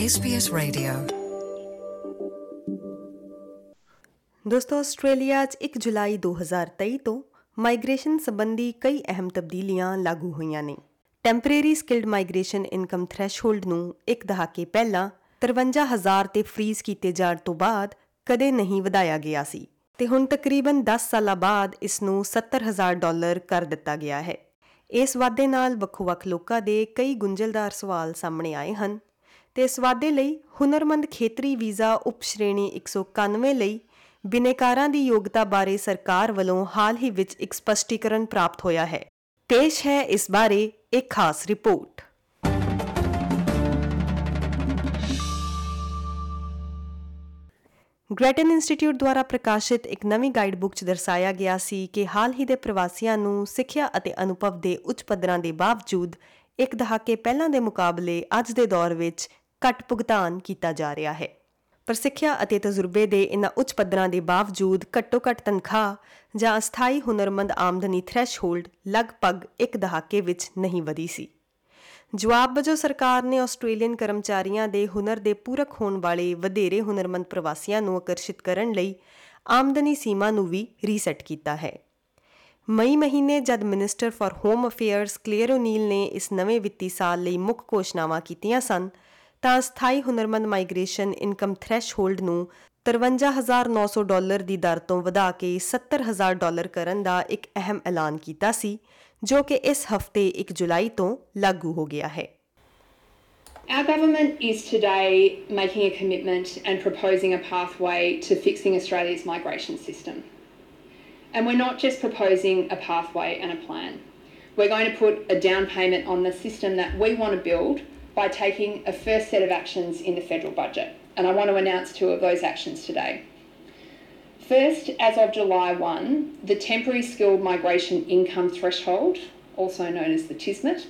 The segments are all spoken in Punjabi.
SBS Radio. ਦੋਸਤੋ, ਆਸਟ੍ਰੇਲੀਆ 'ਚ 1 ਜੁਲਾਈ 2023 ਤੋਂ ਮਾਈਗ੍ਰੇਸ਼ਨ ਸੰਬੰਧੀ ਕਈ ਅਹਿਮ ਤਬਦੀਲੀਆਂ ਲਾਗੂ ਹੋਈਆਂ ਨੇ। Temporary skilled migration income threshold ਨੂੰ ਇੱਕ ਦਹਾਕੇ ਪਹਿਲਾਂ 53000 ਤੇ ਫ੍ਰੀਜ਼ ਕੀਤੇ ਜਾਣ ਤੋਂ ਬਾਅਦ ਕਦੇ ਨਹੀਂ ਵਧਾਇਆ ਗਿਆ ਸੀ ਤੇ ਹੁਣ ਤਕਰੀਬਨ 10 ਸਾਲਾਂ ਬਾਅਦ ਇਸ ਨੂੰ 70000 ਡਾਲਰ ਕਰ ਦਿੱਤਾ ਗਿਆ ਹੈ। ਇਸ ਵਾਅਦੇ ਨਾਲ ਵੱਖੋ-ਵੱਖ ਲੋਕਾਂ ਦੇ ਕਈ ਗੁੰਝਲਦਾਰ ਸਵਾਲ ਸਾਹਮਣੇ ਆਏ ਹਨ। ਤੇ ਇਸ ਵਾਅਦੇ ਲਈ ਹੁਨਰਮੰਦ ਖੇਤਰੀ ਵੀਜ਼ਾ ਉਪ ਸ਼੍ਰੇਣੀ 191 ਲਈ ਬਿਨੇਕਾਰਾਂ ਦੀ ਯੋਗਤਾ ਬਾਰੇ ਸਰਕਾਰ ਵੱਲੋਂ ਹਾਲ ਹੀ ਵਿੱਚ ਇੱਕ ਸਪਸ਼ਟੀਕਰਨ ਪ੍ਰਾਪਤ ਹੋਇਆ ਹੈ। ਪੇਸ਼ ਹੈ ਇਸ ਬਾਰੇ ਇੱਕ ਖਾਸ ਰਿਪੋਰਟ। ਗ੍ਰੈਟਨ ਇੰਸਟੀਚਿਊਟ ਦੁਆਰਾ ਪ੍ਰਕਾਸ਼ਿਤ ਇੱਕ ਨਵੀਂ ਗਾਈਡ ਬੁੱਕ 'ਚ ਦਰਸਾਇਆ ਗਿਆ ਸੀ ਕਿ ਹਾਲ ਹੀ ਦੇ ਪ੍ਰਵਾਸੀਆਂ ਨੂੰ ਸਿੱਖਿਆ ਅਤੇ ਅਨੁਭਵ ਦੇ ਉੱਚ ਪੱਧਰਾਂ ਦੇ ਬਾਵਜੂਦ ਇੱਕ ਦਹਾਕੇ ਪਹਿਲਾਂ ਦੇ ਮੁਕਾਬਲੇ ਅੱਜ ਦੇ ਦੌਰ ਵਿੱਚ ਘੱਟ ਭੁਗਤਾਨ ਕੀਤਾ ਜਾ ਰਿਹਾ ਹੈ। ਪਰ ਸਿੱਖਿਆ ਅਤੇ ਤਜਰਬੇ ਦੇ ਇਨ੍ਹਾਂ ਉੱਚ ਪੱਧਰਾਂ ਦੇ ਬਾਵਜੂਦ ਘੱਟੋ-ਘੱਟ ਤਨਖਾਹ ਜਾਂ ਅਸਥਾਈ ਹੁਨਰਮੰਦ ਆਮਦਨੀ ਥ੍ਰੈਸ਼ਹੋਲਡ ਲਗਭਗ ਇੱਕ ਦਹਾਕੇ ਵਿੱਚ ਨਹੀਂ ਵਧੀ ਸੀ। ਜਵਾਬ ਵਜੋਂ ਸਰਕਾਰ ਨੇ ਆਸਟ੍ਰੇਲੀਅਨ ਕਰਮਚਾਰੀਆਂ ਦੇ ਹੁਨਰ ਦੇ ਪੂਰਕ ਹੋਣ ਵਾਲੇ ਵਧੇਰੇ ਹੁਨਰਮੰਦ ਪ੍ਰਵਾਸੀਆਂ ਨੂੰ ਆਕਰਸ਼ਿਤ ਕਰਨ ਲਈ ਆਮਦਨੀ ਸੀਮਾ ਨੂੰ ਵੀ ਰੀਸੈਟ ਕੀਤਾ ਹੈ। ਮਈ ਮਹੀਨੇ ਜਦ minister for home affairs Clare O'Neil ਨੇ ਇਸ ਨਵੇਂ ਵਿੱਤੀ ਸਾਲ ਲਈ ਮੁੱਖ ਘੋਸ਼ਣਾਵਾਂ ਕੀਤੀਆਂ ਸਨ ਤਾਂ ਸਥਾਈ ਹੁਨਰਮੰਦ ਮਾਈਗ੍ਰੇਸ਼ਨ ਇਨਕਮ ਥ੍ਰੈਸ਼ਹੋਲਡ ਨੂੰ 53900 ਡਾਲਰ ਦੀ ਦਰ ਤੋਂ ਵਧਾ ਕੇ 70000 ਡਾਲਰ ਕਰਨ ਦਾ ਇੱਕ ਅਹਿਮ ਐਲਾਨ ਕੀਤਾ ਸੀ ਜੋ ਕਿ ਇਸ ਹਫ਼ਤੇ 1 ਜੁਲਾਈ ਤੋਂ ਲਾਗੂ ਹੋ ਗਿਆ ਹੈ Our government is today making a commitment and proposing a pathway to fixing Australia's migration system. And we're not just proposing a pathway and a plan. We're going to put a down payment on the system that we want to build by taking a first set of actions in the federal budget. And I want to announce two of those actions today. First, as of July 1, the temporary skilled migration income threshold, also known as the TISMIT,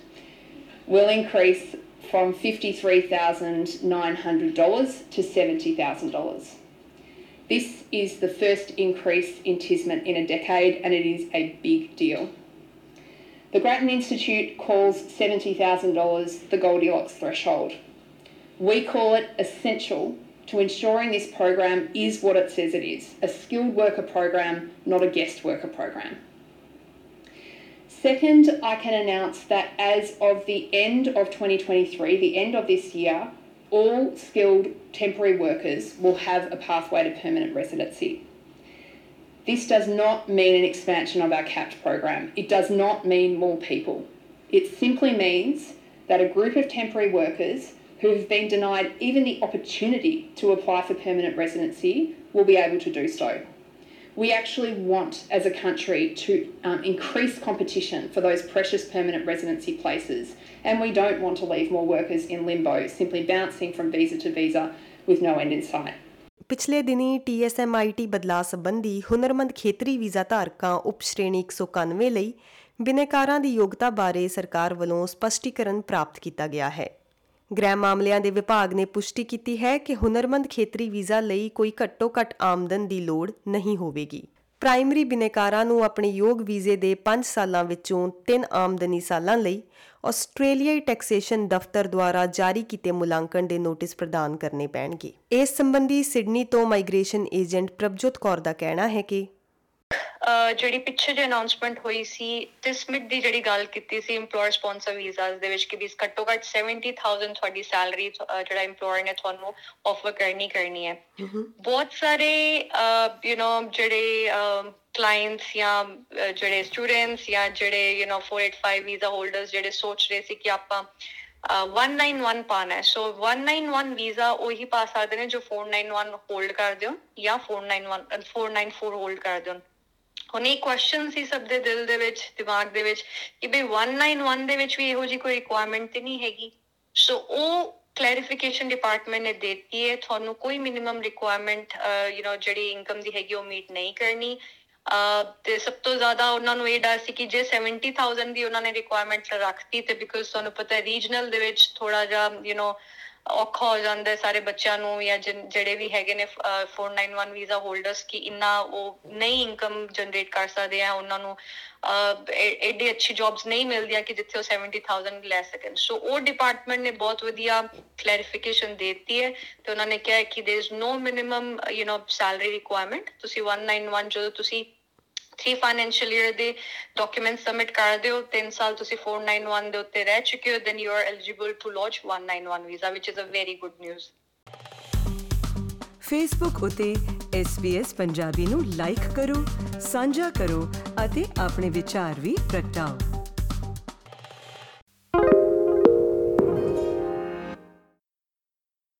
will increase from $53,900 to $70,000. This is the first increase in TISMIT in a decade and it is a big deal. The Grattan Institute calls $70,000 the Goldilocks threshold. We call it essential to ensuring this program is what it says it is a skilled worker program, not a guest worker program. Second, I can announce that as of the end of 2023, the end of this year, all skilled temporary workers will have a pathway to permanent residency. This does not mean an expansion of our CAPT program. It does not mean more people. It simply means that a group of temporary workers who have been denied even the opportunity to apply for permanent residency will be able to do so. We actually want, as a country, to um, increase competition for those precious permanent residency places, and we don't want to leave more workers in limbo, simply bouncing from visa to visa with no end in sight. ਪਿਛਲੇ ਦਿਨੀ TSMIT ਬਦਲਾਅ ਸੰਬੰਧੀ ਹੁਨਰਮੰਦ ਖੇਤਰੀ ਵੀਜ਼ਾ ਧਾਰਕਾਂ ਉਪ ਸ਼੍ਰੇਣੀ 191 ਲਈ ਬਿਨੇਕਾਰਾਂ ਦੀ ਯੋਗਤਾ ਬਾਰੇ ਸਰਕਾਰ ਵੱਲੋਂ ਸਪਸ਼ਟੀਕਰਨ ਪ੍ਰਾਪਤ ਕੀਤਾ ਗਿਆ ਹੈ। ਗ੍ਰਹਿ ਮਾਮਲਿਆਂ ਦੇ ਵਿਭਾਗ ਨੇ ਪੁਸ਼ਟੀ ਕੀਤੀ ਹੈ ਕਿ ਹੁਨਰਮੰਦ ਖੇਤਰੀ ਵੀਜ਼ਾ ਲਈ ਕੋਈ ਘੱਟੋ-ਘੱਟ ਆਮਦਨ ਦੀ ਲੋੜ ਨਹੀਂ ਹੋਵੇਗੀ। ਪ੍ਰਾਇਮਰੀ ਬਿਨੇਕਾਰਾਂ ਨੂੰ ਆਪਣੇ ਯੋਗ ਵੀਜ਼ੇ ਦੇ 5 ਸਾਲਾਂ ਵਿੱਚੋਂ 3 ਆਮਦਨੀ ਸਾਲਾਂ ਲਈ ਆਸਟ੍ਰੇਲੀਆਈ ਟੈਕਸੇਸ਼ਨ ਦਫ਼ਤਰ ਦੁਆਰਾ ਜਾਰੀ ਕੀਤੇ ਮੁਲਾਂਕਣ ਦੇ ਨੋਟਿਸ ਪ੍ਰਦਾਨ ਕਰਨੇ ਪੈਣਗੇ। ਇਸ ਸੰਬੰਧੀ ਸਿਡਨੀ ਤੋਂ ਮਾਈਗ੍ਰੇਸ਼ਨ ਏਜੰਟ ਪ੍ਰਭਜੋਤ ਕੌਰ ਦਾ ਕਹਿਣਾ ਹੈ ਕਿ ਜਿਹੜੀ ਪਿੱਛੇ ਜੇ ਅਨਾਉਂਸਮੈਂਟ ਹੋਈ ਸੀ ਟਿਸਮਿਟ ਦੀ ਜਿਹੜੀ ਗੱਲ ਕੀਤੀ ਸੀ EMPLOYER ਸਪਾਂਸਰ ਵੀਜ਼ਾਸ ਦੇ ਵਿੱਚ ਕਿ ਵੀ ਘੱਟੋ ਘੱਟ 70000 ਤੁਹਾਡੀ ਸੈਲਰੀ ਜਿਹੜਾ EMPLOYER ਨੇ ਤੁਹਾਨੂੰ ਆਫਰ ਕਰਨੀ ਕਰਨੀ ਹੈ ਬਹੁਤ ਸਾਰੇ ਯੂ نو ਜਿਹੜੇ ਕਲਾਇੰਟਸ ਜਾਂ ਜਿਹੜੇ ਸਟੂਡੈਂਟਸ ਜਾਂ ਜਿਹੜੇ ਯੂ نو 485 ਵੀਜ਼ਾ ਹੋਲਡਰਸ ਜਿਹੜੇ ਸੋਚ ਰਹੇ ਸੀ ਕਿ ਆਪਾਂ 191 ਪਾਣਾ ਹੈ ਸੋ 191 ਵੀਜ਼ਾ ਉਹੀ ਪਾ ਸਕਦੇ ਨੇ ਜੋ 491 ਹੋਲਡ ਕਰਦੇ ਹੋ ਜਾਂ 491 494 ਹੋਲਡ ਕਰਦੇ ਹੋ ਹੁਣ ਇਹ ਕੁਐਸਚਨ ਸੀ ਸਭ ਦੇ ਦਿਲ ਦੇ ਵਿੱਚ ਦਿਮਾਗ ਦੇ ਵਿੱਚ ਕਿ ਬਈ 191 ਦੇ ਵਿੱਚ ਵੀ ਇਹੋ ਜੀ ਕੋਈ ਰਿਕੁਆਇਰਮੈਂਟ ਤੇ ਨਹੀਂ ਹੈਗੀ ਸੋ ਉਹ ਕਲੈਰੀਫਿਕੇਸ਼ਨ ਡਿਪਾਰਟਮੈਂਟ ਨੇ ਦਿੱਤੀ ਹੈ ਤੁਹਾਨੂੰ ਕੋਈ ਮਿਨੀਮਮ ਰਿਕੁਆਇਰਮੈਂਟ ਯੂ نو ਜਿਹੜੀ ਇਨਕਮ ਦੀ ਹੈਗੀ ਉਹ ਮੀਟ ਨਹੀਂ ਕਰਨੀ ਤੇ ਸਭ ਤੋਂ ਜ਼ਿਆਦਾ ਉਹਨਾਂ ਨੂੰ ਇਹ ਡਰ ਸੀ ਕਿ ਜੇ 70000 ਦੀ ਉਹਨਾਂ ਨੇ ਰਿਕੁਆਇਰਮੈਂਟ ਰੱਖਤੀ ਤੇ ਬਿਕੋਜ਼ ਤੁਹਾਨੂੰ ਪਤਾ ਹੈ ਰੀਜਨਲ ਦੇ ਵਿੱਚ ਥੋੜਾ ਜਿਹਾ ਯੂ نو ਔਖਾ ਹੋ ਜਾਂਦਾ ਹੈ ਸਾਰੇ ਬੱਚਿਆਂ ਨੂੰ ਜਾਂ ਜਿਨ- ਜਿਹੜੇ ਵੀ ਹੈਗੇ ਨੇ ਅਹ, 491 ਵੀਜ਼ਾ ਹੋਲਡਰਸ ਕਿ ਇੰਨਾ ਉਹ ਨਹੀਂ ਇਨਕਮ ਜਨਰੇਟ ਕਰ ਸਕਦੇ ਆ ਉਹਨਾਂ ਨੂੰ ਅਹ, ਐ- ਐਡੀ ਅੱਛੀ ਜੌਬਸ ਨਹੀਂ ਮਿਲਦੀਆਂ ਕਿ ਜਿੱਥੇ ਉਹ 70000 ਲੈ ਸਕਣ ਸੋ ਉਹ ਡਿਪਾਰਟਮੈਂਟ ਨੇ ਬਹੁਤ ਵਧੀਆ ਕਲੈਰੀਫਿਕੇਸ਼ਨ ਦਿੱਤੀ ਹੈ ਤੇ ਉਹਨਾਂ ਨੇ ਕਿਹਾ ਹੈ ਕਿ there is no minimum you know salary requirement ਤੁਸੀਂ 191 ਜਦੋਂ ਤੁਸੀਂ 3 ਫਾਈਨੈਂਸ਼ੀਅਲ ਈਅਰ ਦੇ ਡਾਕੂਮੈਂਟ ਸਬਮਿਟ ਕਰਦੇ ਹੋ 3 ਸਾਲ ਤੁਸੀਂ 491 ਦੇ ਉੱਤੇ ਰਹਿ ਚੁੱਕੇ ਹੋ, then you are eligible to launch 191 visa, which is a very good news. Facebook ਉਤੇ SBS ਪੰਜਾਬੀ ਨੂੰ ਲਾਈਕ ਕਰੋ, ਸਾਂਝਾ ਕਰੋ ਅਤੇ ਆਪਣੇ ਵਿਚਾਰ ਵੀ ਪ੍ਰਗਟਾਓ।